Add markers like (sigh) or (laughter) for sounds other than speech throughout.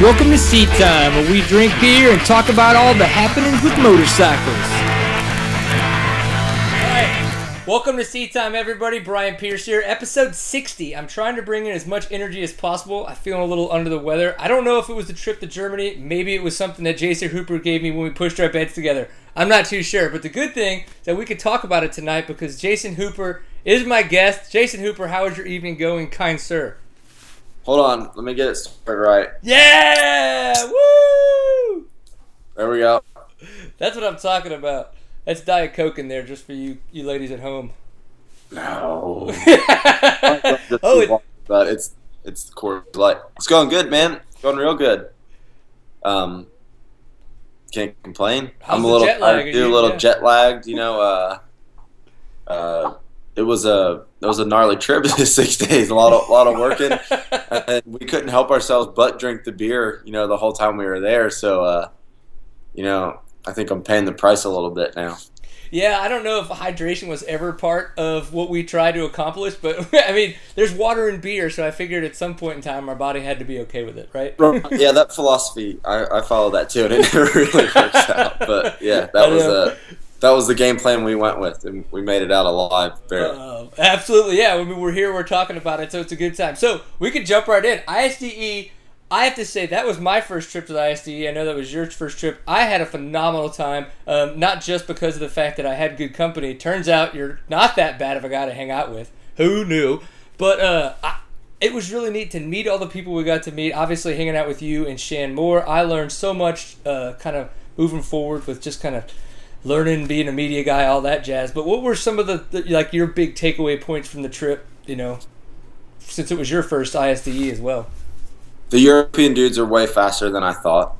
Welcome to Seat Time, where we drink beer and talk about all the happenings with motorcycles. Alright, welcome to Seat Time, everybody. Brian Pierce here, episode 60. I'm trying to bring in as much energy as possible. I feel a little under the weather. I don't know if it was the trip to Germany. Maybe it was something that Jason Hooper gave me when we pushed our beds together. I'm not too sure, but the good thing is that we could talk about it tonight because Jason Hooper is my guest. Jason Hooper, how is your evening going, kind sir? Hold on, let me get it started right. Yeah! Woo! There we go. That's what I'm talking about. That's Diet Coke in there just for you you ladies at home. No. (laughs) oh, it, but it's it's the Coors Light. It's going good, man. It's going real good. Um, can't complain. How's I'm a little? I do a little yeah. jet lagged. You know, uh, uh, it was a it was a gnarly trip. (laughs) Six days, a lot of a lot of working, (laughs) and we couldn't help ourselves but drink the beer. You know, the whole time we were there. So, uh, you know, I think I'm paying the price a little bit now. yeah, I don't know if hydration was ever part of what we tried to accomplish, but (laughs) I mean, there's water and beer, so I figured at some point in time our body had to be okay with it, right? yeah, that philosophy, I, I follow that too, and it never really works out. But yeah, that was know. Uh, that was the game plan we went with, and we made it out alive. Um, absolutely, yeah. I mean, we're here, we're talking about it, so it's a good time. So we could jump right in. ISDE, I have to say that was my first trip to the ISDE. I know that was your first trip. I had a phenomenal time, um, not just because of the fact that I had good company. Turns out you're not that bad of a guy to hang out with. Who knew? But uh, I, it was really neat to meet all the people we got to meet. Obviously, hanging out with you and Shan Moore, I learned so much. Uh, kind of moving forward with just kind of learning, being a media guy, all that jazz. But what were some of the, the like your big takeaway points from the trip? You know, since it was your first ISDE as well. The European dudes are way faster than I thought.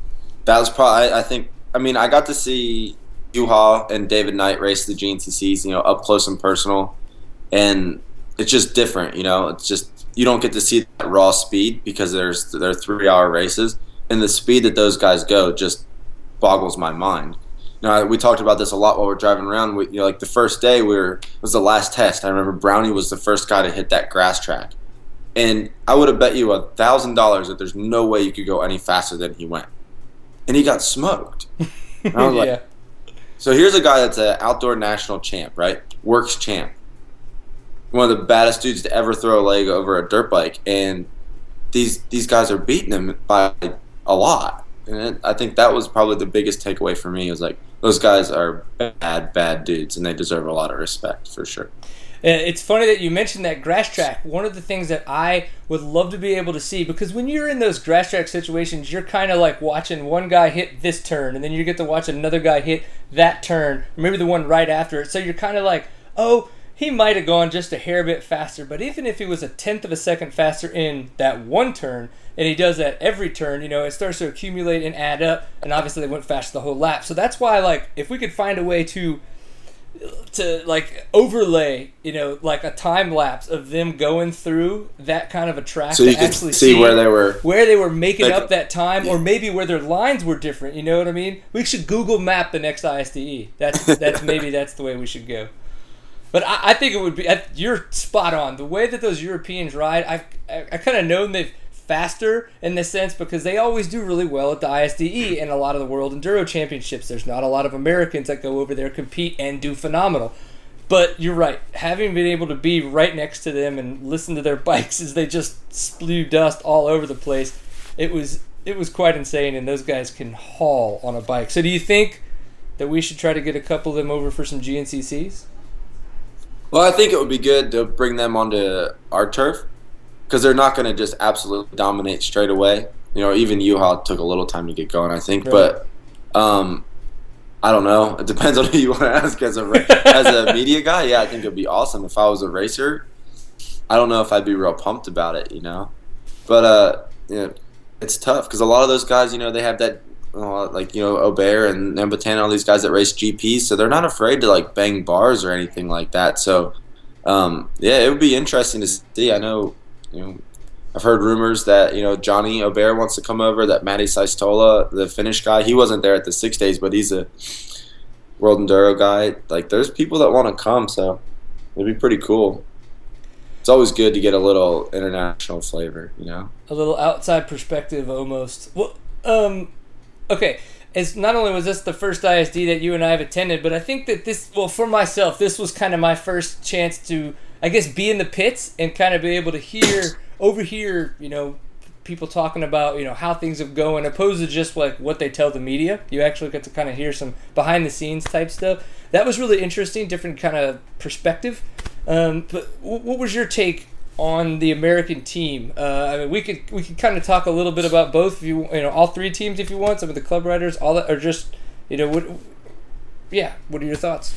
That was probably, I think, I mean, I got to see Juha and David Knight race the GNCCs, you know, up close and personal, and it's just different, you know. It's just you don't get to see that raw speed because there's they're three hour races, and the speed that those guys go just boggles my mind. You know, we talked about this a lot while we are driving around. We, you know, like the first day we were it was the last test. I remember Brownie was the first guy to hit that grass track, and I would have bet you a thousand dollars that there's no way you could go any faster than he went, and he got smoked. And (laughs) I was like, yeah. so here's a guy that's an outdoor national champ, right? Works champ. One of the baddest dudes to ever throw a leg over a dirt bike, and these these guys are beating him by a lot. And I think that was probably the biggest takeaway for me. Was like those guys are bad, bad dudes, and they deserve a lot of respect for sure. It's funny that you mentioned that grass track. One of the things that I would love to be able to see, because when you're in those grass track situations, you're kind of like watching one guy hit this turn, and then you get to watch another guy hit that turn, maybe the one right after it. So you're kind of like, oh, he might have gone just a hair bit faster, but even if he was a tenth of a second faster in that one turn, and he does that every turn, you know, it starts to accumulate and add up, and obviously they went fast the whole lap. So that's why, like, if we could find a way to to like overlay, you know, like a time lapse of them going through that kind of a track So to you can actually see where they were. where they were making up that time, or maybe where their lines were different. You know what I mean? We should Google Map the next ISDE. That's that's maybe that's the way we should go. But I, I think it would be. I- You're spot on. The way that those Europeans ride, I've I, I kind of known they've faster in this sense because they always do really well at the ISDE and a lot of the World Enduro Championships. There's not a lot of Americans that go over there compete and do phenomenal. But you're right. Having been able to be right next to them and listen to their (laughs) bikes as they just spew dust all over the place, it was it was quite insane. And those guys can haul on a bike. So do you think that we should try to get a couple of them over for some GNCCs? Well, I think it would be good to bring them onto our turf because they're not going to just absolutely dominate straight away. You know, even Juha took a little time to get going, I think. Right. But um, I don't know. It depends on who you want to (laughs) ask as a as a media guy. Yeah, I think it'd be awesome if I was a racer. I don't know if I'd be real pumped about it, you know. But uh, you know, it's tough because a lot of those guys, you know, they have that. Like you know, Aubert and Nambotin, all these guys that race GPs, so they're not afraid to like bang bars or anything like that. So, um, yeah, it would be interesting to see. I know, you know, I've heard rumors that you know Johnny Aubert wants to come over. That Matti Seistola, the Finnish guy, he wasn't there at the six days, but he's a world enduro guy. Like, there's people that want to come, so it'd be pretty cool it's always good to get a little international flavor, you know. A little outside perspective, almost. Well, um, okay. As not only was this the first ISDE that you and I have attended, but I think that this, well, for myself, this was kind of my first chance to, I guess, be in the pits and kind of be able to hear, overhear, you know, people talking about you know how things have going opposed to just like what they tell the media you actually get to kind of hear some behind the scenes type stuff that was really interesting different kind of perspective um, but what was your take on the American team? Uh, I mean, we could we could kind of talk a little bit about both. You you know all three teams, if you want, some of the club riders, all that, or just you know what? Yeah, what are your thoughts?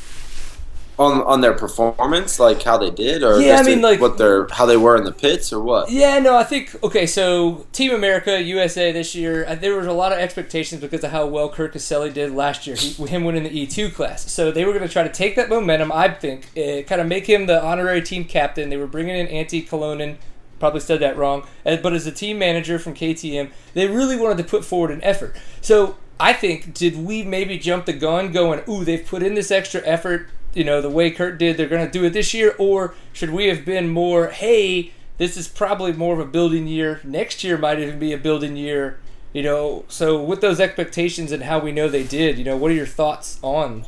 On on their performance, like how they did, or yeah, I mean, like what their how they were in the pits, or what? Yeah, no, I think okay. So Team America USA this year, uh, there was a lot of expectations because of how well Kurt Caselli did last year. He, him winning the E two class, so they were going to try to take that momentum. I think uh, kind of make him the honorary team captain. They were bringing in Antti Kallonen. Probably said that wrong, uh, but as a team manager from KTM, they really wanted to put forward an effort. So I think did we maybe jump the gun, going, "Ooh, they've put in this extra effort you know, the way Kurt did, they're going to do it this year? Or should we have been more, hey, this is probably more of a building year. Next year might even be a building year. You know, so with those expectations and how we know they did, you know, what are your thoughts on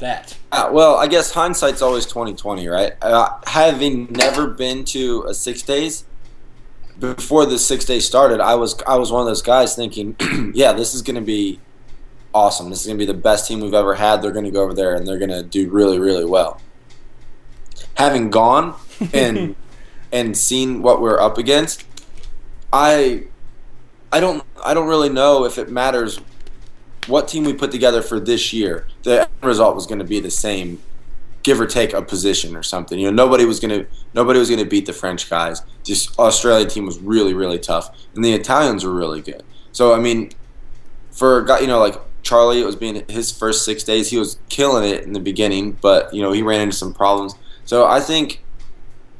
that? Uh, well, I guess hindsight's always twenty twenty, right? Uh, having never been to a six days before the six days started, I was I was one of those guys thinking, (clears throat) yeah, this is going to be awesome. This is going to be the best team we've ever had. They're going to go over there and they're going to do really, really well. Having gone (laughs) and and seen what we're up against, I I don't I don't really know if it matters what team we put together for this year. The result was going to be the same, give or take a position or something. You know, nobody was going to nobody was going to beat the French guys. This Australian team was really, really tough, and the Italians were really good. So I mean, for you know, like Charlie, it was being his first six days. He was killing it in the beginning, but you know he ran into some problems. So I think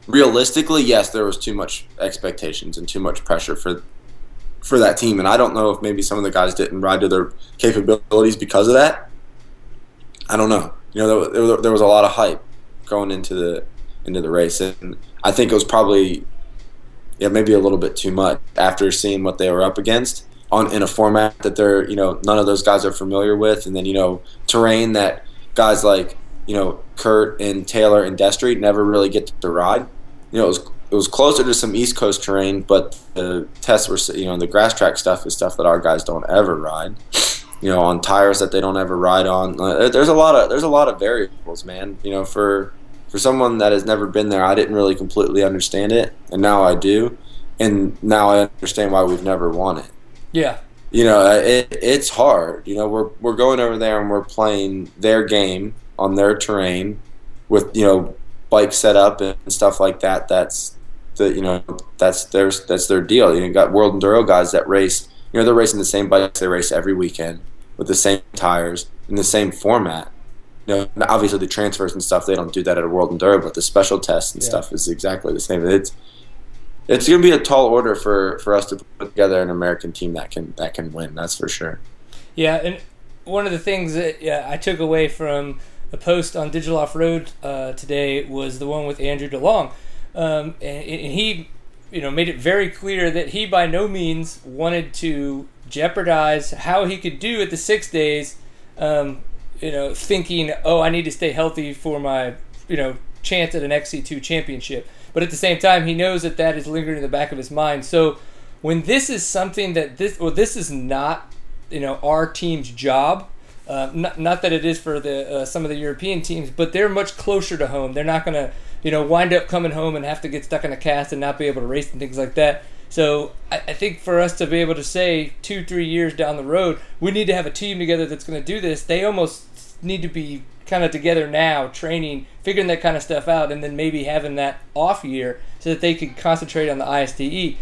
realistically, yes, there was too much expectations and too much pressure for for that team, and I don't know if maybe some of the guys didn't ride to their capabilities because of that. I don't know. You know, there, there was a lot of hype going into the into the race, and I think it was probably yeah maybe a little bit too much after seeing what they were up against on in a format that they're you know none of those guys are familiar with, and then you know terrain that guys like you know Kurt and Taylor and Destry never really get to ride. You know, it was it was closer to some East Coast terrain, but the tests were you know the grass track stuff is stuff that our guys don't ever ride. You know, on tires that they don't ever ride on. Uh, there's a lot of there's a lot of variables, man. You know, for for someone that has never been there, I didn't really completely understand it, and now I do, and now I understand why we've never won it. Yeah. You know, uh, it, it's hard. You know, we're we're going over there and we're playing their game on their terrain with you know bike set up and stuff like that. That's the you know that's their that's their deal. You know, got World Enduro guys that race. You know, they're racing the same bikes they race every weekend with the same tires in the same format. You know, obviously the transfers and stuff they don't do that at a World Enduro, but the special tests and yeah. stuff is exactly the same. It's it's going to be a tall order for, for us to put together an American team that can that can win. That's for sure. Yeah, and one of the things that yeah, I took away from a post on Digital Off Road uh, today was the one with Andrew DeLong, um, and, and he you know made it very clear that he by no means wanted to jeopardize how he could do at the six days. Um, you know, thinking, oh, I need to stay healthy for my you know chance at an XC2 championship. But at the same time, he knows that that is lingering in the back of his mind. So when this is something that this, well, this is not, you know, our team's job. Uh, not, not that it is for the uh, some of the European teams, but they're much closer to home. They're not going to, you know, wind up coming home and have to get stuck in a cast and not be able to race and things like that. So I, I think for us to be able to say two, three years down the road, we need to have a team together that's going to do this. They almost need to be kind of together now, training, figuring that kind of stuff out, and then maybe having that off year so that they could concentrate on the ISDE.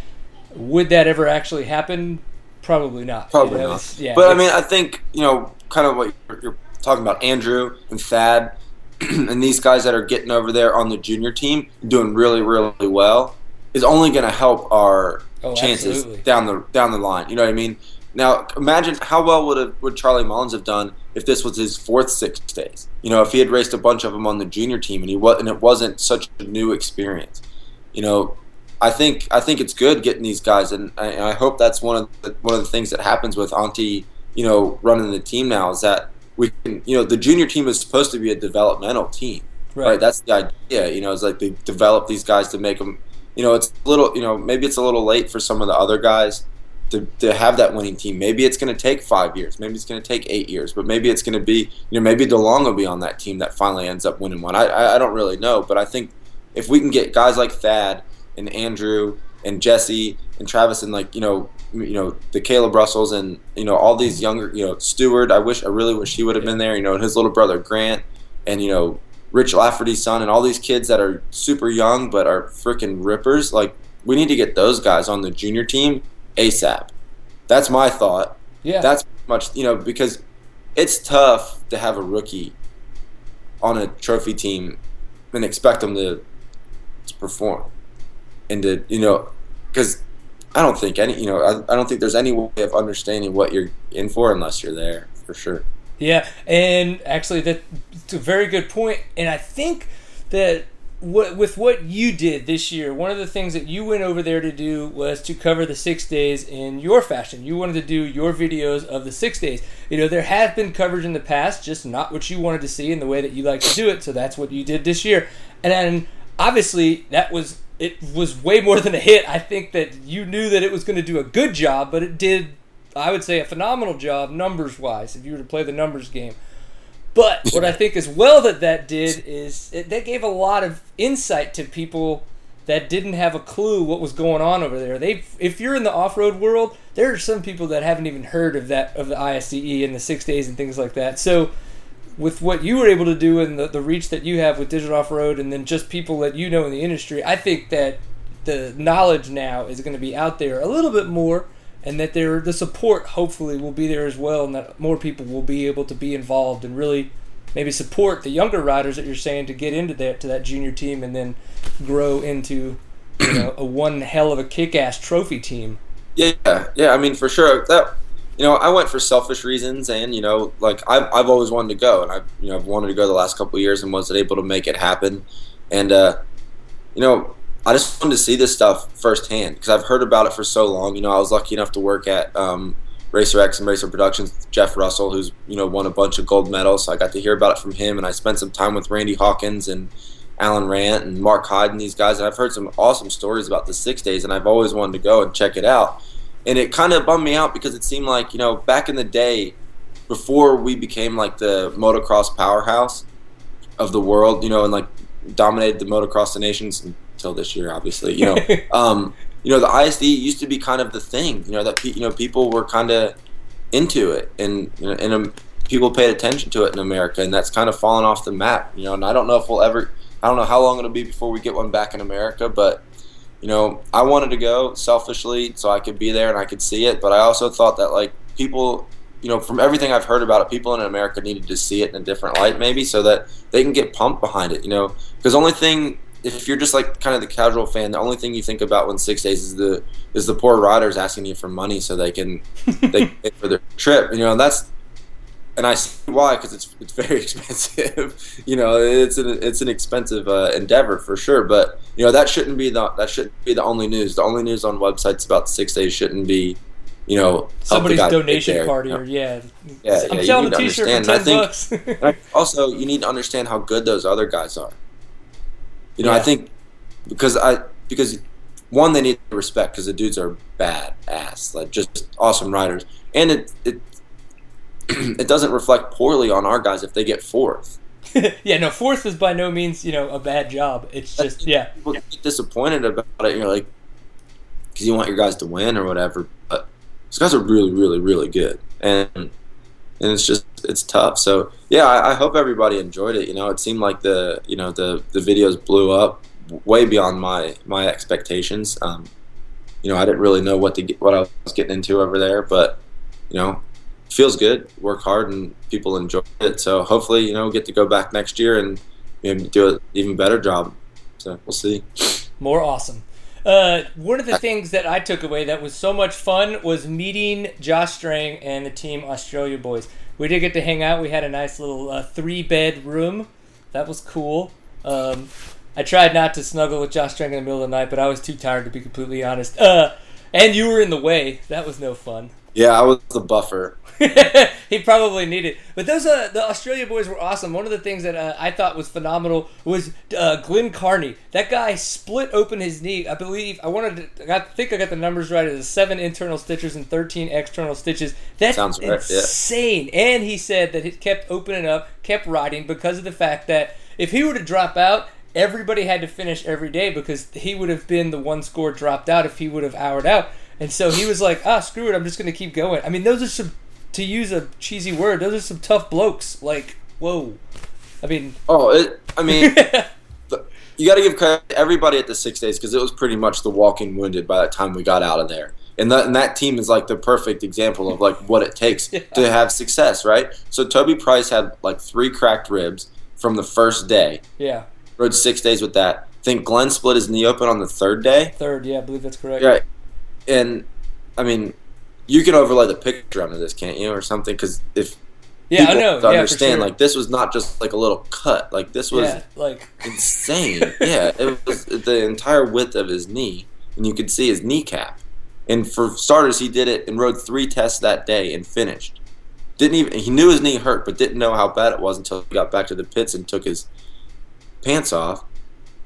Would that ever actually happen? Probably not. Probably you know? not. Yeah, but I mean, I think you know, kind of what you're, you're talking about, Andrew and Thad, (clears throat) and these guys that are getting over there on the junior team, doing really, really well, is only going to help our oh, chances absolutely. down the down the line. You know what I mean? Now, imagine how well would have, would Charlie Mullins have done if this was his fourth six days? You know, if he had raced a bunch of them on the junior team and he was, and it wasn't such a new experience. you know, I think I think it's good getting these guys, and I, I hope that's one of the, one of the things that happens with Antti, you know, running the team now is that we can, you know, the junior team is supposed to be a developmental team, right? right? That's the idea, you know, it's like they develop these guys to make them, you know, it's a little, you know, maybe it's a little late for some of the other guys to, to have that winning team. Maybe it's going to take five years. Maybe it's going to take eight years. But maybe it's going to be, you know, maybe DeLong will be on that team that finally ends up winning one. I, I, don't really know. But I think if we can get guys like Thad and Andrew and Jesse and Travis and like, you know, you know, the Kailub Russells and, you know, all these younger, you know, Steward, I wish, I really wish he would have been there, you know, and his little brother Grant and, you know, Rich Lafferty's son and all these kids that are super young but are freaking rippers. Like, we need to get those guys on the junior team ASAP. That's my thought. Yeah. That's much, you know, because it's tough to have a rookie on a trophy team and expect them to, to perform and to, you know, because I don't think any, you know, I, I don't think there's any way of understanding what you're in for unless you're there for sure. Yeah, and actually, that's a very good point. And I think that what, with what you did this year, one of the things that you went over there to do was to cover the six days in your fashion. You wanted to do your videos of the six days. You know, there has been coverage in the past, just not what you wanted to see in the way that you like to do it. So that's what you did this year. And then obviously that was it was way more than a hit. I think that you knew that it was going to do a good job, but it did, I would say, a phenomenal job numbers wise. If you were to play the numbers game. But what I think as well that that did is it, that gave a lot of insight to people that didn't have a clue what was going on over there. They, if you're in the off-road world, there are some people that haven't even heard of that of the ISDE and the six days and things like that. So, with what you were able to do and the, the reach that you have with digital off-road, and then just people that you know in the industry, I think that the knowledge now is going to be out there a little bit more and that there the support hopefully will be there as well, and that more people will be able to be involved and really maybe support the younger riders that you're saying to get into that to that junior team and then grow into you know a one hell of a kick-ass trophy team. Yeah, yeah. I mean, for sure that you know I went for selfish reasons, and you know, like I've I've always wanted to go, and I've you know I've wanted to go the last couple years and wasn't able to make it happen, and uh, you know I just wanted to see this stuff firsthand because I've heard about it for so long. You know, I was lucky enough to work at um, Racer X and Racer Productions. Jeff Russell, who's you know won a bunch of gold medals, so I got to hear about it from him. And I spent some time with Randy Hawkins and Alan Rant and Mark Hyde and these guys. And I've heard some awesome stories about the six days, and I've always wanted to go and check it out. And it kind of bummed me out because it seemed like you know back in the day, before we became like the motocross powerhouse of the world, you know, and like dominated the motocross the nations until this year, obviously. You know, (laughs) um, you know, the ISDE used to be kind of the thing. You know that you know people were kind of into it, and you know, and um, people paid attention to it in America, and that's kind of fallen off the map. You know, and I don't know if we'll ever. I don't know how long it'll be before we get one back in America, but you know, I wanted to go selfishly so I could be there and I could see it, but I also thought that like people, you know, from everything I've heard about it, people in America needed to see it in a different light maybe so that they can get pumped behind it, you know, because the only thing if you're just like kind of the casual fan, the only thing you think about when six days is the is the poor riders asking you for money so they can (laughs) they pay for their trip. You know, and that's and I see why because it's it's very (laughs) expensive. you know, it's an it's an expensive uh, endeavor for sure. But you know that shouldn't be the that shouldn't be the only news. The only news on websites about six days shouldn't be. You know, somebody's donation party, or yeah, yeah, I'm yeah, selling a T-shirt for ten think, bucks. (laughs) also, you need to understand how good those other guys are. You know, yeah. I think because I because one they need respect because the dudes are bad ass, like just awesome riders, and it it (clears throat) it doesn't reflect poorly on our guys if they get fourth. (laughs) yeah, no, fourth is by no means you know a bad job. It's just yeah, people get disappointed about it. You're like, because you want your guys to win or whatever, but these guys are really, really, really good, and and it's just it's tough. So yeah, I, I, hope everybody enjoyed it. You know, it seemed like the you know the the videos blew up way beyond my my expectations. Um, you know, I didn't really know what to get what I was getting into over there, but you know, feels good. Work hard and people enjoy it. So hopefully, you know, get to go back next year and maybe do an even better job. So we'll see. More awesome. Uh, one of the things that I took away that was so much fun was meeting Josh Strang and the Team Australia boys. We did get to hang out. We had a nice little uh, three bed room. That was cool. Um, I tried not to snuggle with Josh Strang in the middle of the night, but I was too tired to be completely honest. Uh, and you were in the way. That was no fun. Yeah, I was the buffer. (laughs) he probably needed. But those uh, the Australia boys were awesome. One of the things that uh, I thought was phenomenal was uh, Glenn Kearney. That guy split open his knee. I believe I wanted. To, I think I got the numbers right. It was seven internal stitches and thirteen external stitches. That's Sounds right, yeah. insane. And he said that it kept opening up, kept riding because of the fact that if he were to drop out. Everybody had to finish every day because he would have been the one score dropped out if he would have houred out. And so he was like, ah, screw it, I'm just going to keep going. I mean, those are some to use a cheesy word, those are some tough blokes. Like, whoa. I mean, Oh, it, I mean, (laughs) the- you got to give credit to everybody at the six days because it was pretty much the walking wounded by the time we got out of there. And that, and that team is like the perfect example of like what it takes (laughs) Yeah. to have success, right? So Toby Price had like three cracked ribs from the first day. yeah, Rode six days with that. I think Glenn split his knee open on the third day. third. Yeah, I believe that's correct. Right. And I mean, you can overlay the picture onto this, can't you, or something? Because if Yeah, I people know. to yeah, understand, sure. like this was not just like a little cut. Like this was yeah, like (laughs) insane. yeah, it was the entire width of his knee, and you could see his kneecap. And for starters, he did it and rode three tests that day and finished. Didn't even he knew his knee hurt, but didn't know how bad it was until he got back to the pits and took his pants off.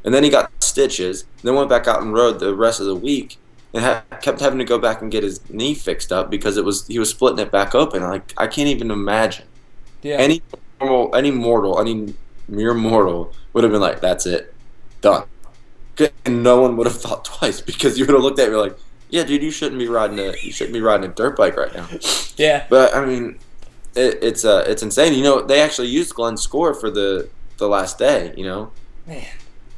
And then he got stitches. Then went back out and rode the rest of the week, and ha- kept having to go back and get his knee fixed up because it was he was splitting it back open. Like I can't even imagine yeah, any normal, any mortal, any mere mortal would have been like, "That's it, done," and no one would have thought (laughs) twice because you would have looked at me like, "Yeah, dude, you shouldn't be riding a you shouldn't be riding a dirt bike right now." (laughs) yeah, But I mean, it, it's uh, it's insane. You know, they actually used Glenn's score for the the last day. You know, man.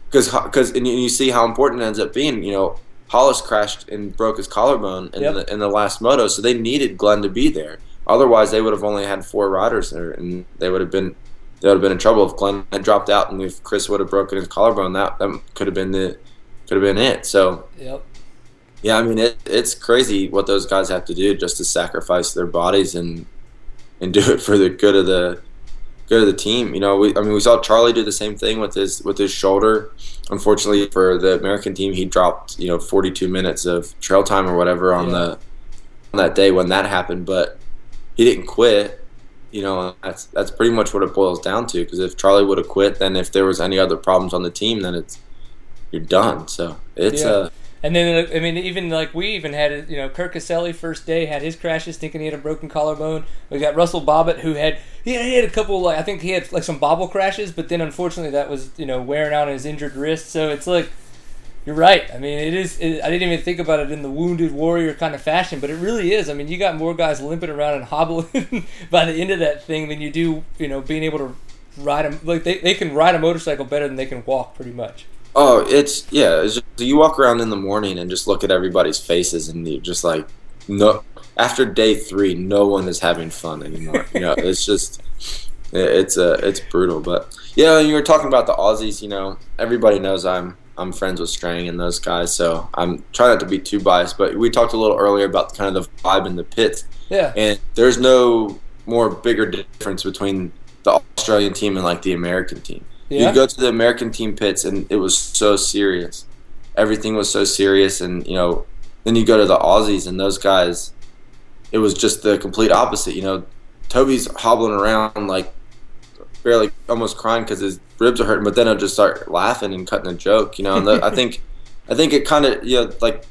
because because and you, you see how important it ends up being. You know, Hollis crashed and broke his collarbone in Yep. the in the last moto, so they needed Glenn to be there. Otherwise, they would have only had four riders there, and they would have been they would have been in trouble if Glenn had dropped out, and if Chris would have broken his collarbone, that that could have been the could have been it. So Yep. yeah, I mean it, it's crazy what those guys have to do just to sacrifice their bodies and and do it for the good of the good of the team. You know, we I mean we saw Charlie do the same thing with his with his shoulder. Unfortunately for the American team, he dropped you know 42 minutes of trail time or whatever on Yeah. the on that day when that happened, but he didn't quit. You know, that's that's pretty much what it boils down to. Because if Charlie would have quit, then if there was any other problems on the team, then it's you're done. So it's Yeah. uh And then, uh, I mean, even like we even had, you know, Kurt Caselli first day had his crashes, thinking he had a broken collarbone. We got Russell Bobbitt who had he had, he had a couple like I think he had like some bobble crashes, but then unfortunately that was you know wearing out his injured wrist. So it's like you're right. I mean, it is. It, I didn't even think about it in the wounded warrior kind of fashion, but it really is. I mean, you got more guys limping around and hobbling (laughs) by the end of that thing than you do, you know, being able to ride them. Like they, they can ride a motorcycle better than they can walk, pretty much. Oh, it's yeah. It's just, you walk around in the morning and just look at everybody's faces, and you're just like, no. After day three, no one is having fun anymore. You know, it's just, it's uh, it's brutal. But yeah, you were talking about the Aussies. You know, everybody knows I'm I'm friends with Strang and those guys, so I'm trying not to be too biased. But we talked a little earlier about kind of the vibe in the pits, Yeah. and there's no more bigger difference between the Australian team and like the American team. Yeah. You go to the American team pits and it was so serious. Everything was so serious and you know, then you go to the Aussies and those guys it was just the complete opposite, you know. Toby's hobbling around like barely almost crying cuz his ribs are hurting, but then he'll just start laughing and cutting a joke, you know. And the, I think (laughs) I think it kind of you know like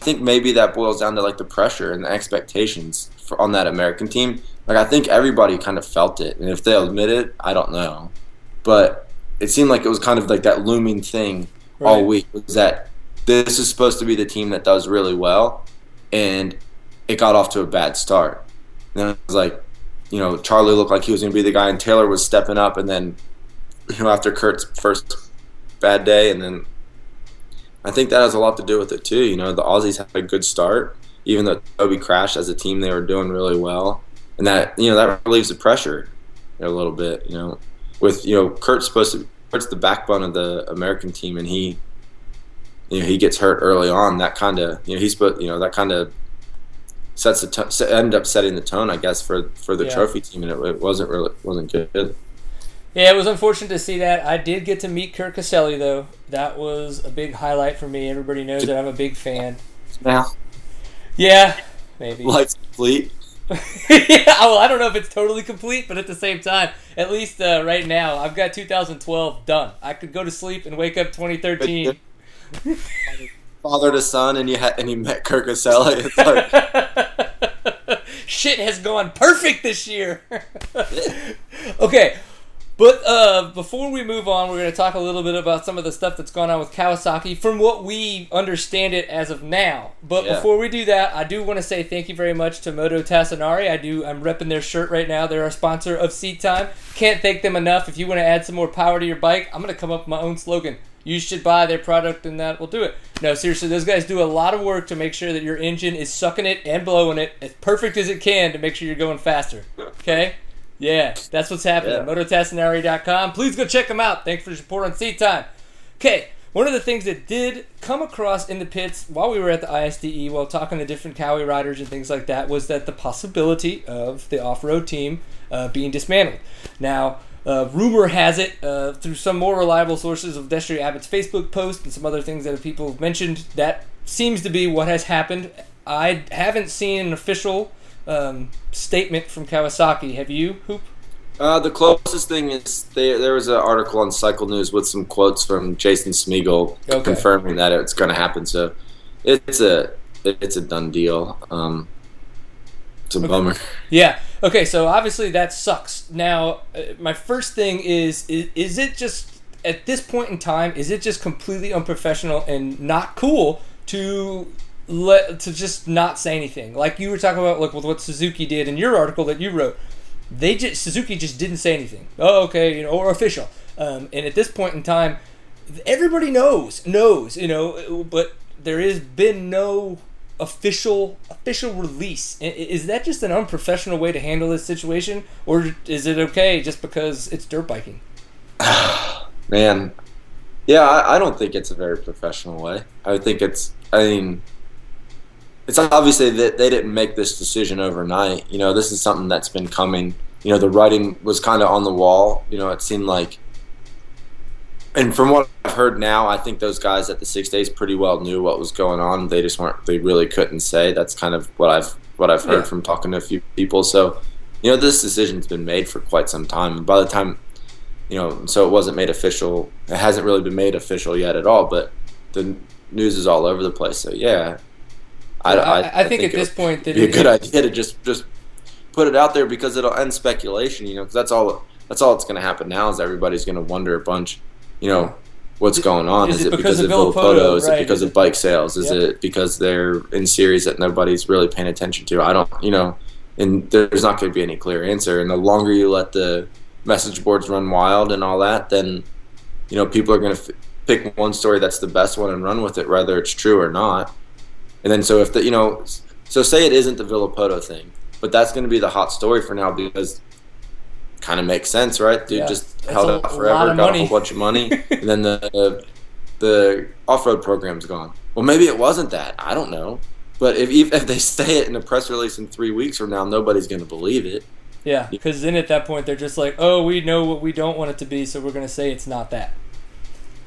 I think maybe that boils down to like the pressure and the expectations for, on that American team. Like I think everybody kind of felt it, and if they admit it, I don't know. But it seemed like it was kind of like that looming thing all week was that this is supposed to be the team that does really well, and it got off to a bad start. And it was like, you know, Charlie looked like he was going to be the guy, and Taylor was stepping up, and then, you know, after Kurt's first bad day, and then I think that has a lot to do with it too. You know, the Aussies had a good start, even though Toby crashed as a team, they were doing really well, and that you know that relieves the pressure a little bit. You know, with you know Kurt's supposed to Kurt's the backbone of the American team, and he you know he gets hurt early on. That kind of you know he's put you know that kind of sets the tone, end up setting the tone, I guess, for for the Yeah. trophy team, and it, it wasn't really wasn't good. Yeah, it was unfortunate to see that. I did get to meet Kurt Caselli though. That was a big highlight for me. Everybody knows that I'm a big fan. Now, Yeah, maybe. like fleet. Yeah, (laughs) well, I don't know if it's totally complete, but at the same time, at least uh, right now, I've got 2012 done. I could go to sleep and wake up 2013. Father to son, and you had and you met Kirk. It's like, (laughs) Shit has gone perfect this year. (laughs) okay, but uh, before we move on, we're going to talk a little bit about some of the stuff that's gone on with Kawasaki from what we understand it as of now. But Yeah. before we do that, I do want to say thank you very much to Moto Tassinari. I do. I'm repping their shirt right now. They're our sponsor of Seat Time. Can't thank them enough. If you want to add some more power to your bike, I'm going to come up with my own slogan. You should buy their product, and that will do it. No, seriously, those guys do a lot of work to make sure that your engine is sucking it and blowing it as perfect as it can to make sure you're going faster. Okay? Yeah, that's what's happening. Yeah. MotoTassinari.com. Please go check them out. Thanks for your support on Seat Time. Okay, one of the things that did come across in the pits while we were at the ISDE, while talking to different Kawi riders and things like that, was that the possibility of the off-road team uh, being dismantled. Now, uh, rumor has it, uh, through some more reliable sources of Destry Abbott's Facebook post and some other things that people have mentioned, that seems to be what has happened. I haven't seen an official um, statement from Kawasaki. Have you, Hoop? Uh, the closest thing is there. There was an article on Cycle News with some quotes from Jason Smeagol Okay. confirming that it's going to happen. So it's a it's a done deal. Um, it's a bummer. Yeah. Okay. So obviously that sucks. Now, uh, my first thing is, is is it just at this point in time is it just completely unprofessional and not cool to let to just not say anything? Like you were talking about, like with what Suzuki did in your article that you wrote. They just Suzuki just didn't say anything. Oh, okay, you know, or official. Um, and at this point in time, everybody knows knows you know, but there has been no official official release. Is that just an unprofessional way to handle this situation, or is it okay just because it's dirt biking? (sighs) Man, yeah, I, I don't think it's a very professional way. I think it's. I mean, it's obviously that they didn't make this decision overnight. You know, this is something that's been coming. You know, the writing was kind of on the wall. You know, it seemed like. And from what I've heard now, I think those guys at the six days pretty well knew what was going on. They just weren't. They really couldn't say. That's kind of what I've what I've heard Yeah. from talking to a few people. So, you know, this decision's been made for quite some time. And by the time you know, so it wasn't made official. It hasn't really been made official yet at all, but the news is all over the place. So yeah, I, I, I think, at this point that be a good idea to just just put it out there because it'll end speculation. You know, 'cause that's all that's all that's going to happen now is everybody's going to wonder a bunch. You know, what's going on? Is Is, it it because because, of Villopoto? Is right. it because of bike sales? Is Yep. it because they're in series that nobody's really paying attention to? I don't. You know, and there's not going to be any clear answer. And the longer you let the message boards run wild and all that, then you know people are going to f- pick one story that's the best one and run with it, whether it's true or not. And then so if the you know, so say it isn't the Villopoto thing, but that's going to be the hot story for now because kind of makes sense, right? Dude Yeah. just That's held out forever, got money. a whole bunch of money, (laughs) and then the the off road program's gone. Well, maybe it wasn't that. I don't know. But if if if they say it in a press release in three weeks from now, nobody's going to believe it. Yeah, because then at that point they're just like, oh, we know what we don't want it to be, so we're gonna say it's not that.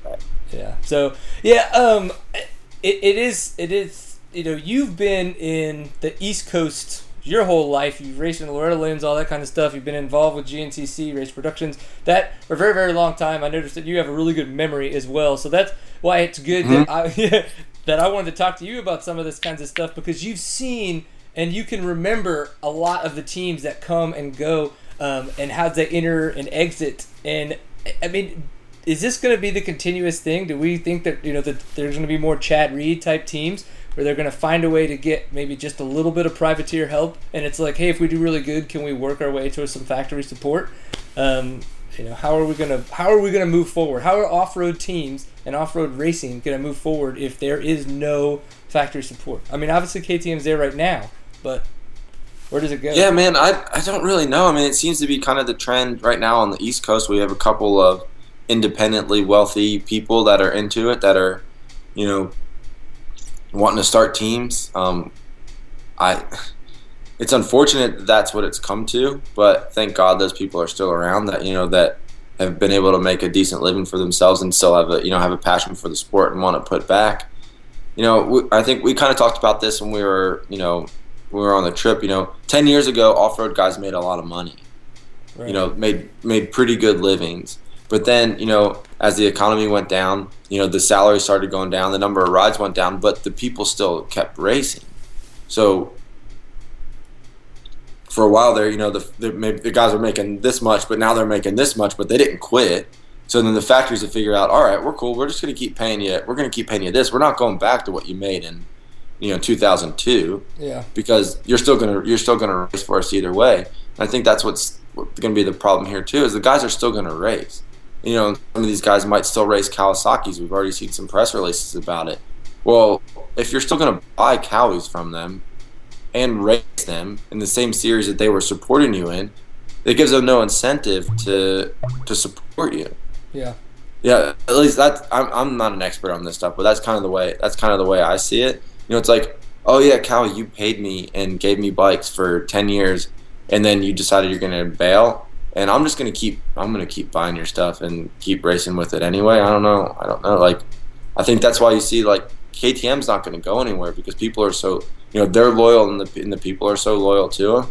Right. Yeah. So yeah, um, it, it is it is you know you've been in the East Coast your whole life. You've raced in the Loretta Lynn's, all that kind of stuff. You've been involved with GNCC Race Productions that for a very very long time. I noticed that you have a really good memory as well. So that's why it's good that I (laughs) that I wanted to talk to you about some of this kinds of stuff because you've seen and you can remember a lot of the teams that come and go um, and how they enter and exit. And I mean, is this going to be the continuous thing? Do we think that you know that there's going to be more Chad Reed type teams where they're going to find a way to get maybe just a little bit of privateer help? And it's like, hey, if we do really good, can we work our way towards some factory support? Um, you know, how are we gonna how are we gonna move forward? How are off road teams and off road racing gonna move forward if there is no factory support? I mean, obviously KTM's there right now, but where does it go? Yeah, man, I I don't really know. I mean, it seems to be kind of the trend right now on the East Coast. We have a couple of independently wealthy people that are into it that are, you know, wanting to start teams. Um, I it's unfortunate that that's what it's come to, but thank God those people are still around. That you know that have been able to make a decent living for themselves and still have a you know have a passion for the sport and want to put back. You know, we, I think we kind of talked about this when we were you know we were on the trip. You know, ten years ago, off road guys made a lot of money. Right. You know, made made pretty good livings. But then, you know, as the economy went down, you know, the salary started going down, the number of rides went down, but the people still kept racing. So for a while there, you know, the the, the guys were making this much, but now they're making this much, but they didn't quit. So then the factories would figure out, all right, we're cool. We're just going to keep paying you. We're going to keep paying you this. We're not going back to what you made in, you know, 2002. Yeah. Because you're still going to you're still going to race for us either way. And I think that's what's going to be the problem here too. Is the guys are still going to race. You know, some of these guys might still race Kawasaki's. We've already seen some press releases about it. Well, if you're still going to buy Kawis from them, and race them in the same series that they were supporting you in, it gives them no incentive to to support you. Yeah. Yeah, at least that I'm I'm not an expert on this stuff, but that's kind of the way that's kind of the way I see it. You know, it's like, oh yeah, Cal, you paid me and gave me bikes for ten years, and then you decided you're gonna bail, and I'm just gonna keep I'm gonna keep buying your stuff and keep racing with it anyway. I don't know, I don't know. Like, I think that's why you see like KTM's not gonna go anywhere because people are so you know they're loyal and the and the people are so loyal to them.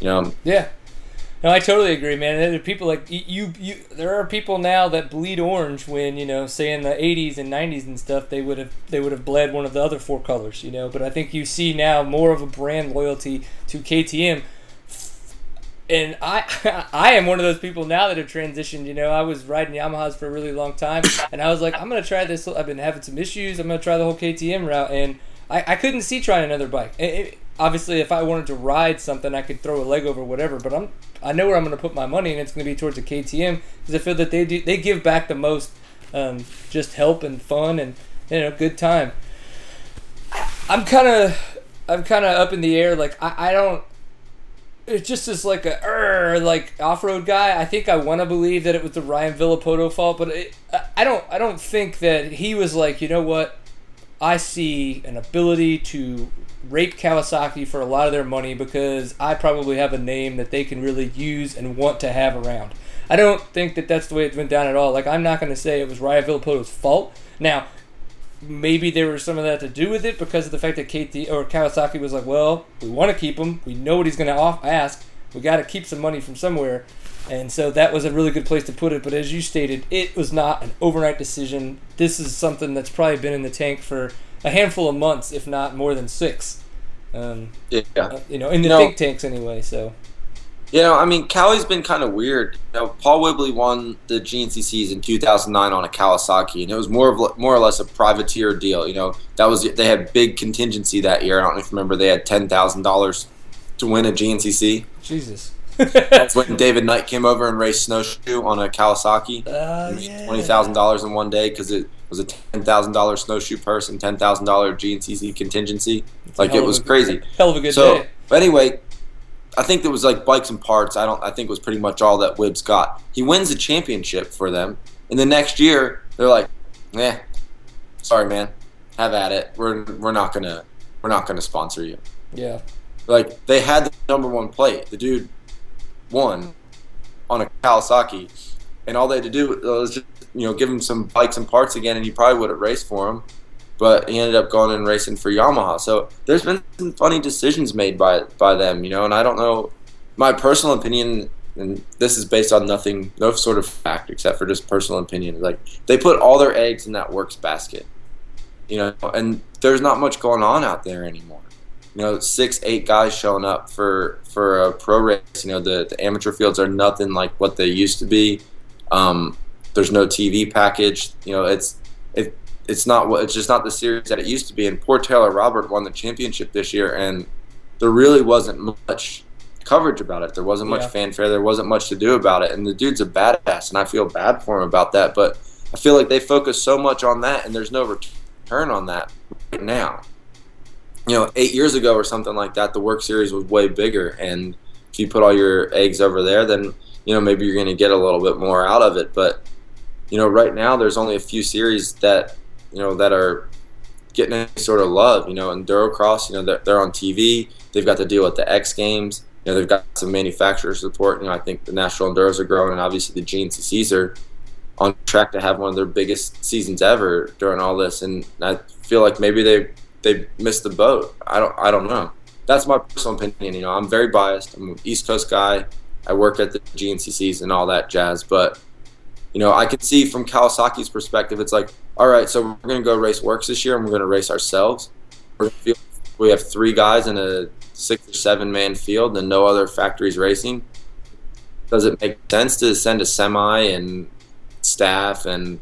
You know. Yeah. No, I totally agree, man. There are people like you, you. There are people now that bleed orange when you know, say in the '80s and '90s and stuff, they would have they would have bled one of the other four colors, you know. But I think you see now more of a brand loyalty to KTM, and I (laughs) I am one of those people now that have transitioned. You know, I was riding Yamahas for a really long time, and I was like, I'm gonna try this. I've been having some issues. I'm gonna try the whole KTM route, and I, I couldn't see trying another bike. It, it, obviously, if I wanted to ride something, I could throw a leg over whatever. But I'm I know where I'm to put my money, and it's to be towards a KTM because I feel that they do they give back the most, um, just help and fun and you know good time. I'm kind of I'm kind of up in the air. Like I, I don't. It just is like a er, like off road guy. I think I want to believe that it was the Ryan Villopoto fault, but it, I don't. I don't think that he was like you know what I see an ability to rape Kawasaki for a lot of their money because I probably have a name that they can really use and want to have around. I don't think that that's the way it went down at all. Like, I'm not going to say it was Ryan Villopoto's fault. Now, maybe there was some of that to do with it because of the fact that KT or Kawasaki was like, well, we want to keep him. We know what he's going to ask. We got to keep some money from somewhere. And so that was a really good place to put it. But as you stated, it was not an overnight decision. This is something that's probably been in the tank for a handful of months, if not more than six. Um, yeah. Uh, you know, in the you think tanks anyway. So. You know, I mean, Cali's been kind of weird. You know, Paul Whibley won the GNCCs in 2009 on a Kawasaki, and it was more of more or less a privateer deal. You know, that was they had big contingency that year. I don't know if you remember, they had ten thousand dollars to win a GNCC. Jesus. That's when David Knight came over and raced snowshoe on a Kawasaki. Uh, yeah. Twenty thousand dollars in one day because it was a ten thousand dollars snowshoe purse and ten thousand dollar GNCC contingency. It's like it was crazy. Hell of a good so, day. But anyway, I think it was like bikes and parts. I don't. I think it was pretty much all that Wibbs got. He wins the championship for them, and the next year they're like, "Eh, sorry, man, have at it. We're we're not gonna we're not gonna sponsor you." Yeah. Like they had the number one plate. The dude won on a Kawasaki, and all they had to do was just you know give him some bikes and parts again, and he probably would have raced for him. But he ended up going and racing for Yamaha. So there's been some funny decisions made by by them, you know. And I don't know. My personal opinion, and this is based on nothing, no sort of fact except for just personal opinion. Like they put all their eggs in that works basket, you know. And there's not much going on out there anymore you know six eight guys showing up for for a pro race you know the, the amateur fields are nothing like what they used to be um, there's no tv package you know it's it it's not what it's just not the series that it used to be and poor taylor robert won the championship this year and there really wasn't much coverage about it there wasn't much yeah. fanfare there wasn't much to do about it and the dude's a badass and i feel bad for him about that but i feel like they focus so much on that and there's no return on that right now you know, eight years ago or something like that, the work series was way bigger. And if you put all your eggs over there, then, you know, maybe you're going to get a little bit more out of it. But, you know, right now there's only a few series that, you know, that are getting any sort of love. You know, Endurocross, you know, they're, they're on TV. They've got to deal with the X Games. You know, they've got some manufacturer support. You know, I think the National Enduros are growing, and obviously the GNCCs are on track to have one of their biggest seasons ever during all this. And I feel like maybe they they missed the boat. I don't I don't know. That's my personal opinion. You know, I'm very biased. I'm an East Coast guy. I work at the GNCCs and all that jazz, but you know, I can see from Kawasaki's perspective, it's like, all right, so we're going to go race WORCS this year, and we're going to race ourselves. We're gonna feel, we have three guys in a six or seven man field, and no other factories racing. Does it make sense to send a semi and staff and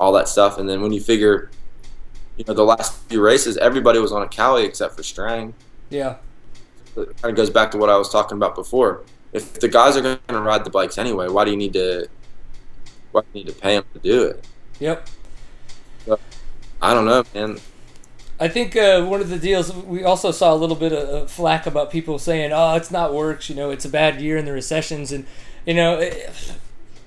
all that stuff? And then when you figure, you know, the last few races, everybody was on a Kawi except for Strang. Yeah. It kind of goes back to what I was talking about before. If the guys are going to ride the bikes anyway, why do you need to why do you need to pay them to do it? Yep. I don't know, man. I think uh, one of the deals we also saw a little bit of flack about people saying, "Oh, it's not WORCS," You know, it's a bad year in the recessions, and you know, it,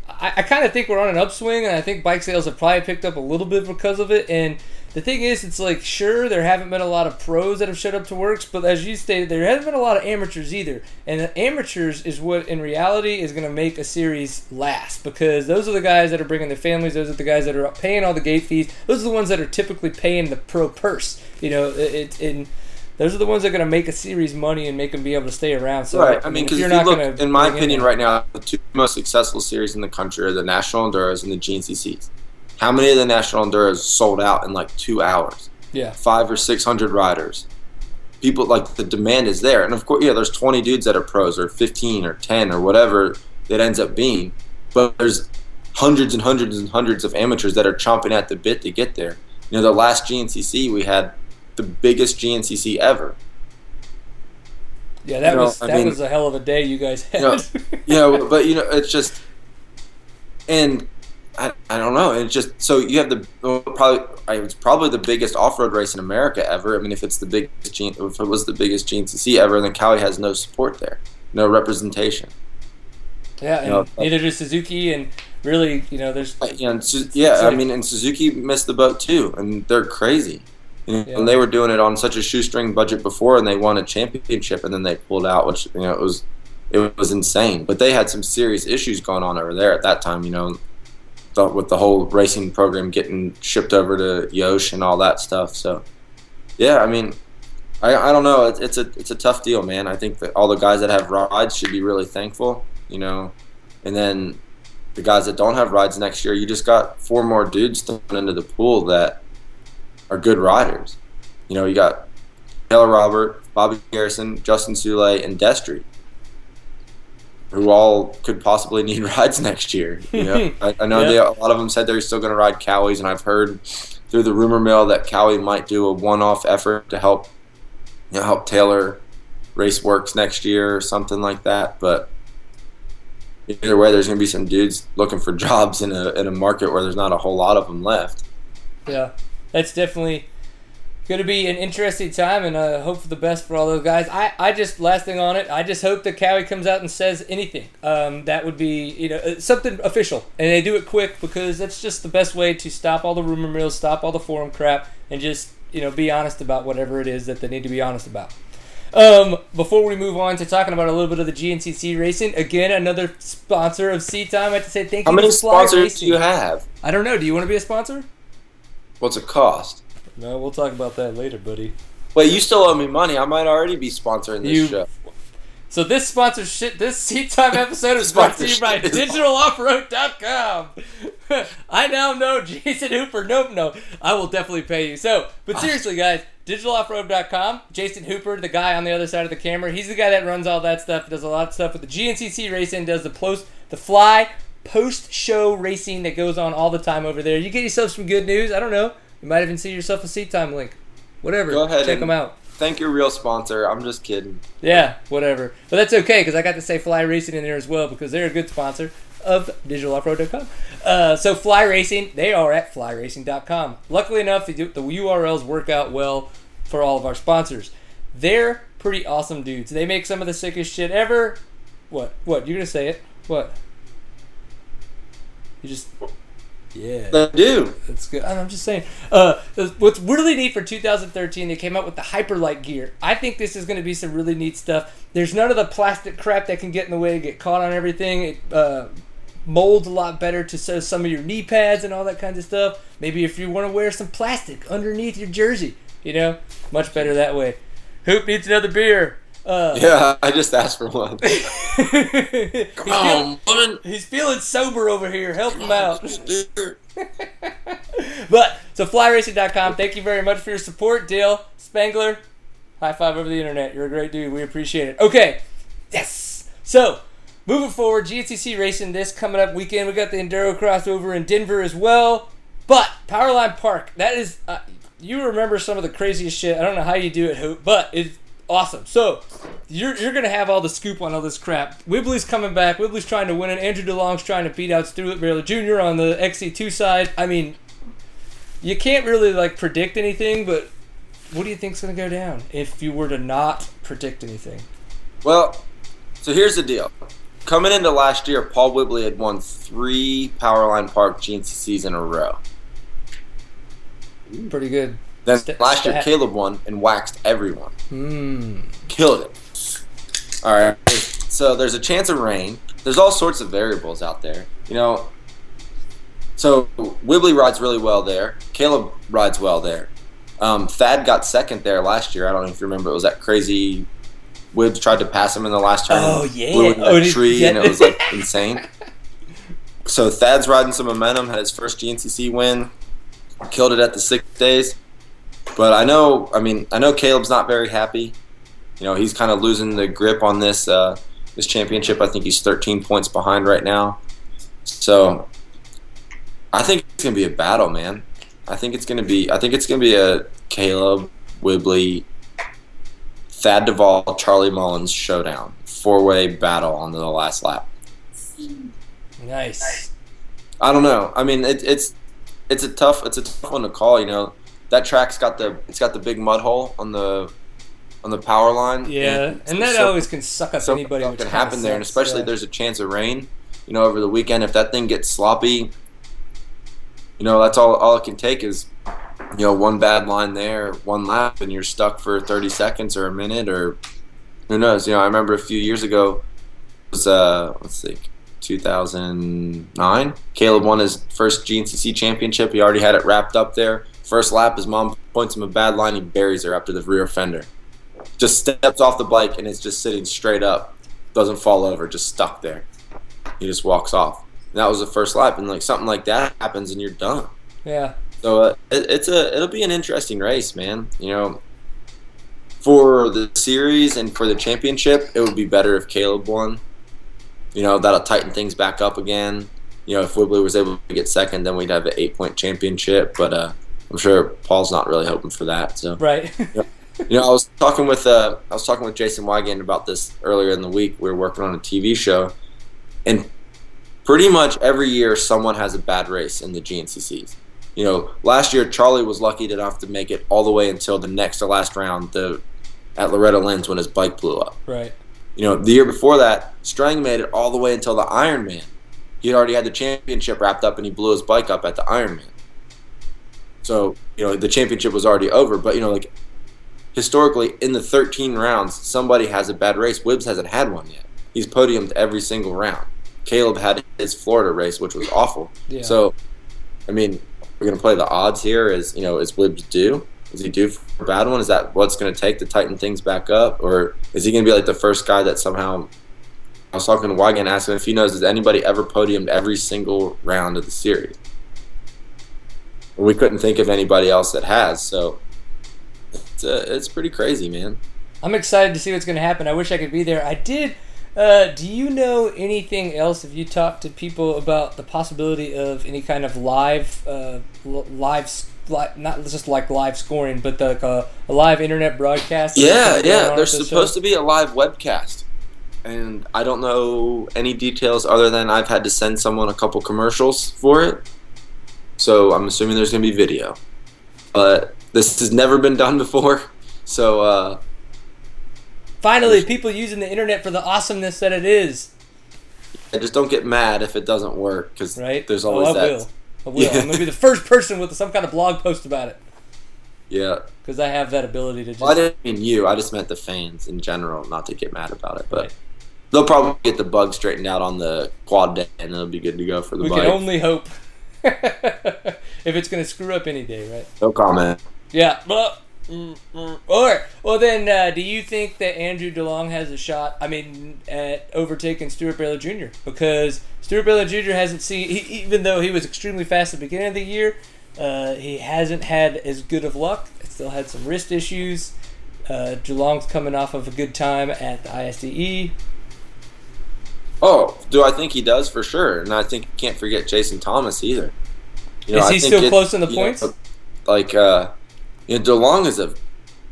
I, I kind of think we're on an upswing, and I think bike sales have probably picked up a little bit because of it. And the thing is, it's like sure there haven't been a lot of pros that have showed up to WORCS, but as you stated, there hasn't been a lot of amateurs either. And the amateurs is what in reality is going to make a series last because those are the guys that are bringing their families. Those are the guys that are paying all the gate fees. Those are the ones that are typically paying the pro purse. You know, it, it those are the ones that are going to make a series money and make them be able to stay around. So, right. I mean, because if you look, in my opinion, in right now, the two most successful series in the country are the National Enduros and the GNCCs. How many of the National Enduros sold out in like two hours? Yeah. Five or six hundred riders. People like the demand is there, and of course, yeah, there's 20 dudes that are pros, or 15, or 10, or whatever it ends up being. But there's hundreds and hundreds and hundreds of amateurs that are chomping at the bit to get there. You know, the last GNCC we had the biggest GNCC ever. Yeah, that you know, was that mean, was a hell of a day you guys had. You know, know, but you know, it's just and I, I don't know. It's just so you have the probably it's probably the biggest off road race in America ever. I mean, if it's the biggest if it was the biggest GNCC ever, then Kawi has no support there, no representation. Yeah, and know, neither does Suzuki, and really, you know, there's uh, yeah, and, yeah. I mean, and Suzuki missed the boat too, and they're crazy. You know, yeah. And they were doing it on such a shoestring budget before, and they won a championship, and then they pulled out, which you know it was it was insane. But they had some serious issues going on over there at that time. You know, with the whole racing program getting shipped over to Yosh and all that stuff. So, yeah, I mean, I, I don't know. It's, it's a it's a tough deal, man. I think that all the guys that have rides should be really thankful, you know, and then the guys that don't have rides next year, you just got four more dudes thrown into the pool that are good riders. You know, you got Taylor Robert, Bobby Garrison, Justin Soule, and Destry who all could possibly need (laughs) rides next year. You know, (laughs) I, I, know they, a lot of them said they're still going to ride Kawis, and I've heard through the rumor mill that Kawi might do a one-off effort to help, you know, help Taylor race WORCS next year or something like that. But either way, there's going to be some dudes looking for (laughs) jobs in a in a market where there's not a whole lot of them left. Yeah, that's definitely going to be an interesting time, and I uh, hope for the best for all those guys. I, I just last thing on it, I just hope that Kawi comes out and says anything. Um, that would be you know uh, something official, and they do it quick because that's just the best way to stop all the rumor mills, stop all the forum crap, and just you know be honest about whatever it is that they need to be honest about. Um, before we move on to talking about a little bit of the GNCC racing, again another sponsor of Seat Time. I have to say thank you. How many sponsors do you have? I don't know. Do you want to be a sponsor? What's it cost? No, we'll talk about that later, buddy. Wait, you still owe me money. I might already be sponsoring this you, show. So this sponsorship, this Seat Time episode is brought to you by DigitalOffroad.com. (laughs) I now know Jason Hooper. Nope, no, I will definitely pay you. So, but ah. seriously, guys, DigitalOffroad.com. Jason Hooper, the guy on the other side of the camera, he's the guy that runs all that stuff. Does a lot of stuff with the GNCC racing. Does the post, the fly post show racing that goes on all the time over there. You get yourself some good news. I don't know. You might even see yourself a seat time link. Whatever. Go ahead. Check them out. Thank your real sponsor. I'm just kidding. Yeah, whatever. But that's okay because I got to say Fly Racing in there as well because they're a good sponsor of digitaloffroad.com. Uh, so Fly Racing, they are at flyracing.com. Luckily enough, the, the URLs work out well for all of our sponsors. They're pretty awesome dudes. They make some of the sickest shit ever. What? What? You're gonna say it? What? You just Yeah. They do. That's good. I'm just saying. Uh, what's really neat for 2013, they came out with the Hyperlight gear. I think this is going to be some really neat stuff. There's none of the plastic crap that can get in the way, get caught on everything. It uh, molds a lot better to so some of your knee pads and all that kind of stuff. Maybe if you want to wear some plastic underneath your jersey, you know, much better that way. Hoop needs another beer. Uh, Yeah, I just asked for one. he's, (laughs) Come on, woman. he's feeling sober over here. Help him out. (laughs) But so flyracing.com, thank you very much for your support, Dale Spangler. High five over the internet. You're a great dude. We appreciate it. Okay. Yes. So moving forward, GNCC racing this coming up weekend. We got the Enduro crossover in Denver as well. But Powerline Park, that is uh, you remember some of the craziest shit. I don't know how you do it, Hope, but it's awesome. So you're you're gonna have all the scoop on all this crap. Whibley's coming back. Whibley's trying to win it. Andrew DeLong's trying to beat out Stuart Baylor Jr. on the XC2 side. I mean, you can't really like predict anything, but what do you think's gonna go down if you were to not predict anything? Well, so here's the deal. Coming into last year, Paul Whibley had won three Powerline Park GNCCs in a row. Pretty good. Then St- last year. Kailub won and waxed everyone. Hmm. Killed it. All right. So there's a chance of rain. There's all sorts of variables out there. You know. So Whibley rides really well there. Kailub rides well there. Um, Thad got second there last year. I don't know if you remember. It was that crazy. Wibbs tried to pass him in the last turn. Oh, yeah. Blew into Oh, tree, yeah. and it was like (laughs) insane. So Thad's riding some momentum. Had his first GNCC win. Killed it at the six days. But I know, I mean, I know Kailub's not very happy. You know, he's kind of losing the grip on this uh, this championship. I think he's 13 points behind right now. So I think it's gonna be a battle, man. I think it's gonna be. I think it's gonna be a Kailub Whibley, Thad Duvall, Charlie Mullins showdown, four way battle on the last lap. Nice. I don't know. I mean, it, it's it's a tough it's a tough one to call. You know, that track's got the it's got the big mud hole on the on the power line. Yeah, and that so- always can suck up so anybody. much which can kinda happen there, and especially yeah. there's a chance of rain. You know, over the weekend, if that thing gets sloppy, you know that's all. All it can take is, you know, one bad line there, one lap, and you're stuck for 30 seconds or a minute, or who knows. You know, I remember a few years ago, it was uh, let's see, 2009. Kailub won his first GNCC championship. He already had it wrapped up there. First lap, his mom points him a bad line. He buries her after the rear fender. Just steps off the bike and is just sitting straight up doesn't fall over, just stuck there. He just walks off. And that was the first lap, and like something like that happens, and you're done. Yeah. So uh, it, it's a it'll be an interesting race, man. You know, for the series and for the championship, it would be better if Kailub won. You know, that'll tighten things back up again. You know, if Whibley was able to get second, then we'd have an eight point championship. But uh, I'm sure Paul's not really hoping for that. So Right. (laughs) you know, I was talking with uh, I was talking with Jason Weigandt about this earlier in the week. We were working on a TV show, and pretty much every year someone has a bad race in the GNCCs. You know, last year Charlie was lucky enough to make it all the way until the next to last round, the at Loretta Lynn's when his bike blew up. right. You know, the year before that, Strang made it all the way until the Ironman. He had already had the championship wrapped up, and he blew his bike up at the Ironman. So you know, the championship was already over. But you know, like historically, in the 13 rounds, somebody has a bad race. Wibbs hasn't had one yet. He's podiumed every single round. Kailub had his Florida race, which was awful. Yeah. So, I mean, we're gonna play the odds here. Is you know, is Wibbs due? Is he due for a bad one? Is that what's gonna take to tighten things back up, or is he gonna be like the first guy that somehow? I was talking to Weigandt, asking if he knows has anybody ever podiumed every single round of the series. We couldn't think of anybody else that has, so it's uh, it's pretty crazy, man. I'm excited to see what's going to happen. I wish I could be there. I did. Uh, do you know anything else? Have you talked to people about the possibility of any kind of live, uh, live, li- not just like live scoring, but like a, a live internet broadcast? Yeah, yeah. There's supposed to be a live webcast. And I don't know any details other than I've had to send someone a couple commercials for it. So I'm assuming there's going to be video. But this has never been done before. (laughs) So, uh, Finally, people using the internet for the awesomeness that it is. I just don't get mad if it doesn't work because Right? there's Oh, always I that. will. I will. Yeah. I'm gonna be the (laughs) first person with some kind of blog post about it Yeah. because I have that ability to just. Well, I didn't mean you. I just meant the fans in general, not to get mad about it. But Right. they'll probably get the bug straightened out on the quad day, and it'll be good to go for the we bike. can only hope. If it's gonna screw up any day, right? no comment. Yeah. But, mm, mm. All right. Well, then, uh, do you think that Andrew DeLong has a shot? I mean, at overtaking Stuart Baylor Jr. Because Stuart Baylor Jr. hasn't seen, he, even though he was extremely fast at the beginning of the year, uh, he hasn't had as good of luck. Still had some wrist issues. Uh, DeLong's coming off of a good time at the ISDE. Oh, do I think he does for sure? And I think you can't forget Jason Thomas either. You Is I he still close in the you know, points? like, uh, you know, DeLong is a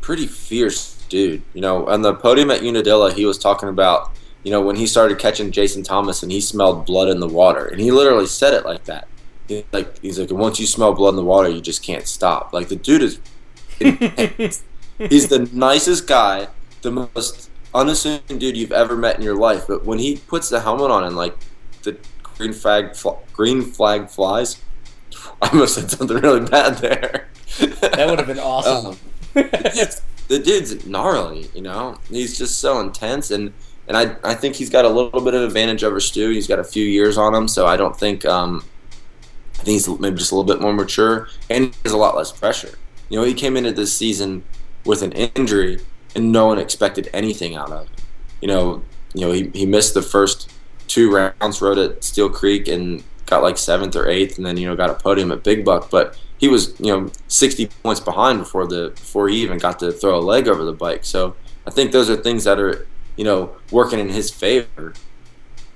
pretty fierce dude. You know, on the podium at Unadilla, he was talking about, you know, when he started catching Jason Thomas and he smelled blood in the water, and he literally said it like that. He, like he's like, once you smell blood in the water, you just can't stop. Like the dude is, (laughs) he's the nicest guy, the most unassuming dude you've ever met in your life. But when he puts the helmet on and like the green flag fl- green flag flies, I almost said something really bad there. That would have been (laughs) awesome. Um, the, dude's, the dude's gnarly, you know. He's just so intense, and and I I think he's got a little bit of advantage over Stu. He's got a few years on him, so I don't think um I think he's maybe just a little bit more mature, and he has a lot less pressure. You know, he came into this season with an injury, and no one expected anything out of. You know, you know he he missed the first two rounds, rode at Steele Creek, and got like seventh or eighth, and then you know got a podium at Big Buck, but he was you know 60 points behind before the before he even got to throw a leg over the bike. So I think those are things that are you know working in his favor.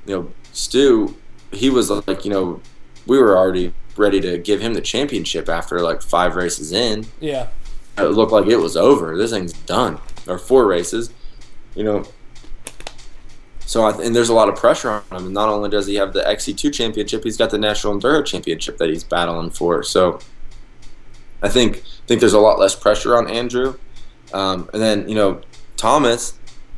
You know, Stu, he was like you know we were already ready to give him the championship after like five races in. yeah. It looked like it was over. This thing's done. Or four races, you know. So I, and there's a lot of pressure on him. And not only does he have the XC2 championship, he's got the National Enduro Championship that he's battling for. So I think think there's a lot less pressure on Andrew. Um, and then you know Thomas,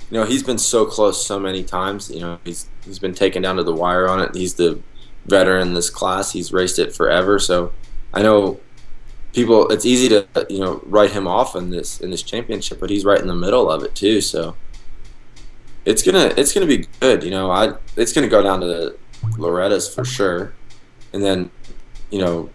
you know he's been so close so many times. You know he's he's been taken down to the wire on it. He's the veteran in this class. He's raced it forever. So I know people. It's easy to you know write him off in this in this championship, but he's right in the middle of it too. So it's gonna it's gonna be good. You know, I it's gonna go down to the Loretta's for sure, and then you know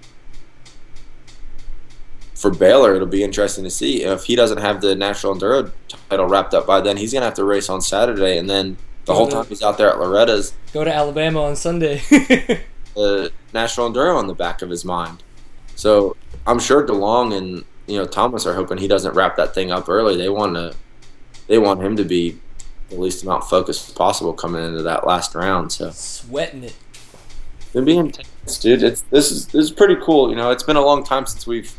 for Baylor, it'll be interesting to see if he doesn't have the national enduro title wrapped up by then. He's gonna have to race on Saturday, and then the whole time he's out there at Loretta's, Go to Alabama on Sunday. (laughs) the national enduro on the back of his mind. So I'm sure DeLong and you know Thomas are hoping he doesn't wrap that thing up early. They want to, they want him to be the least amount focused as possible coming into that last round. So Sweating it. They're being intense, dude. It's this is this is pretty cool. You know, it's been a long time since we've.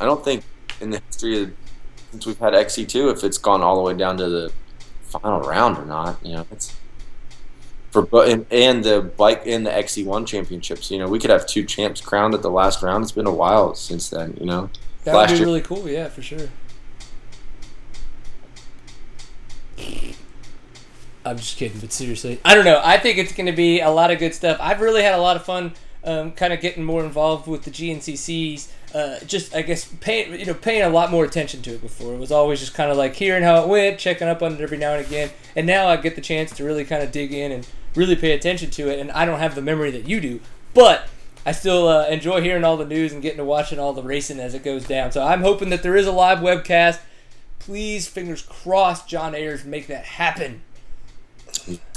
I don't think in the history of since we've had XC two if it's gone all the way down to the final round or not. You know, it's for and, and the bike and the XC one championships. You know, we could have two champs crowned at the last round. It's been a while since then. You know, That Last would be year- really cool. Yeah, for sure. I'm just kidding, but seriously, I don't know. I think it's going to be a lot of good stuff. I've really had a lot of fun, um, kind of getting more involved with the GNCCs. Uh, just I guess paying you know paying a lot more attention to it before. It was always just kind of like hearing how it went, checking up on it every now and again, and now I get the chance to really kind of dig in and really pay attention to it. And I don't have the memory that you do, but I still uh, enjoy hearing all the news and getting to watching all the racing as it goes down. So I'm hoping that there is a live webcast. Please, fingers crossed, John Ayers make that happen.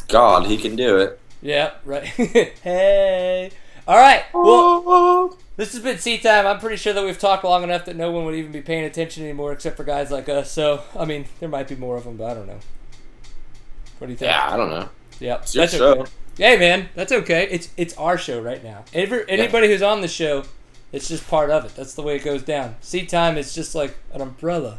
God, he can do it. Yeah, right. (laughs) hey. All right. Well, this has been Seat Time. I'm pretty sure that we've talked long enough that no one would even be paying attention anymore except for guys like us. So, I mean, there might be more of them, but I don't know. What do you think? Yeah, I don't know. Yep. It's your that's show. okay. Hey, man, that's okay. It's it's our show right now. Every, anybody who's on the show, it's just part of it. That's the way it goes down. Seat Time is just like an umbrella.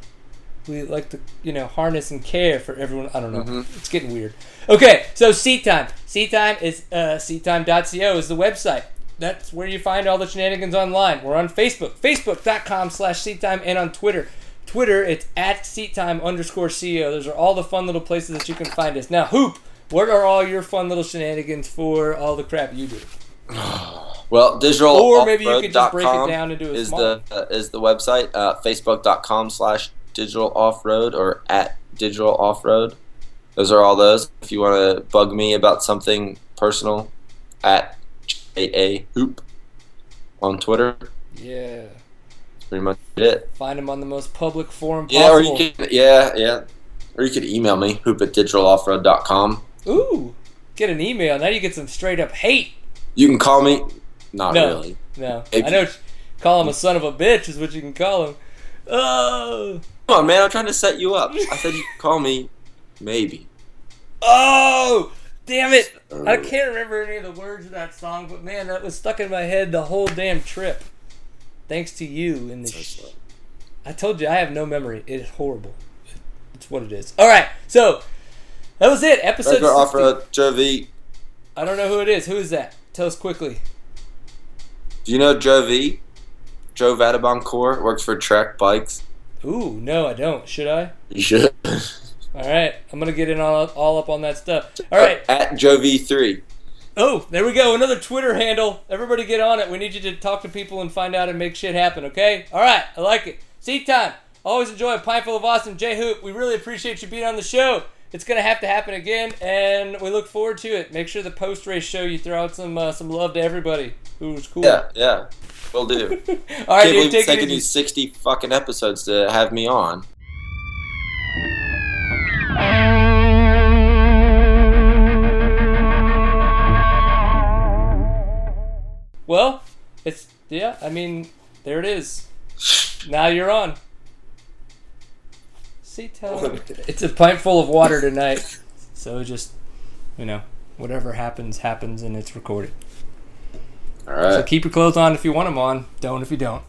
We like to, you know, harness and care for everyone. I don't know. Mhm. It's getting weird. Okay, so Seat Time. Seat Time is uh, seatime.co is the website. That's where you find all the shenanigans online. We're on Facebook, facebook.com slash seattime, and on Twitter. Twitter, it's at seattime underscore CO. Those are all the fun little places that you can find us. Now, Hoop, what are all your fun little shenanigans for all the crap you do? (sighs) Well, digital Or maybe you could just break it down into a is small the uh, is the website uh, facebook.com slash digital off road or at digital off road. Those are all those. If you want to bug me about something personal, at a hoop on Twitter. Yeah. That's pretty much it. Find him on the most public forum Yeah, or you can yeah yeah, or you could email me hoop at digitaloffroad.com. Ooh, get an email. Now you get some straight up hate. You can call me. Not No. really. No. I know. Call him a son of a bitch is what you can call him. Oh, Come on, man. I'm trying to set you up. I said you could call me. Maybe. oh, damn it! I Uh, can't remember any of the words of that song, but man, that was stuck in my head the whole damn trip. Thanks to you and the. so I told you I have no memory. It's horrible. It's what it is. All right, so that was it. Episode. Regular 60. off road, Joe don't know who it is. Who is that? Tell us quickly. Do you know Joe V? Joe Vadaboncourt works for Trek Bikes. Ooh, no, I don't. Should I? You should. All right, I'm gonna get in all, all up on that stuff. All right. Uh, at Joe V3. Oh, there we go. Another Twitter handle. Everybody get on it. We need you to talk to people and find out and make shit happen, okay? All right, I like it. Seat time. Always enjoy a pint full of awesome. J Hoop, we really appreciate you being on the show. It's going to have to happen again, and we look forward to it. Make sure the post race show you throw out some uh, some love to everybody who was cool. Yeah, yeah. Will do. (laughs) All right, Can't dude, it's take it taken easy. you 60 fucking episodes to have me on. Well, it's yeah. I mean, there it is. (laughs) Now you're on. See, tell it's a pint full of water tonight. (laughs) So just, you know, whatever happens, happens, and it's recorded. All right. So keep your clothes on if you want them on. Don't if you don't.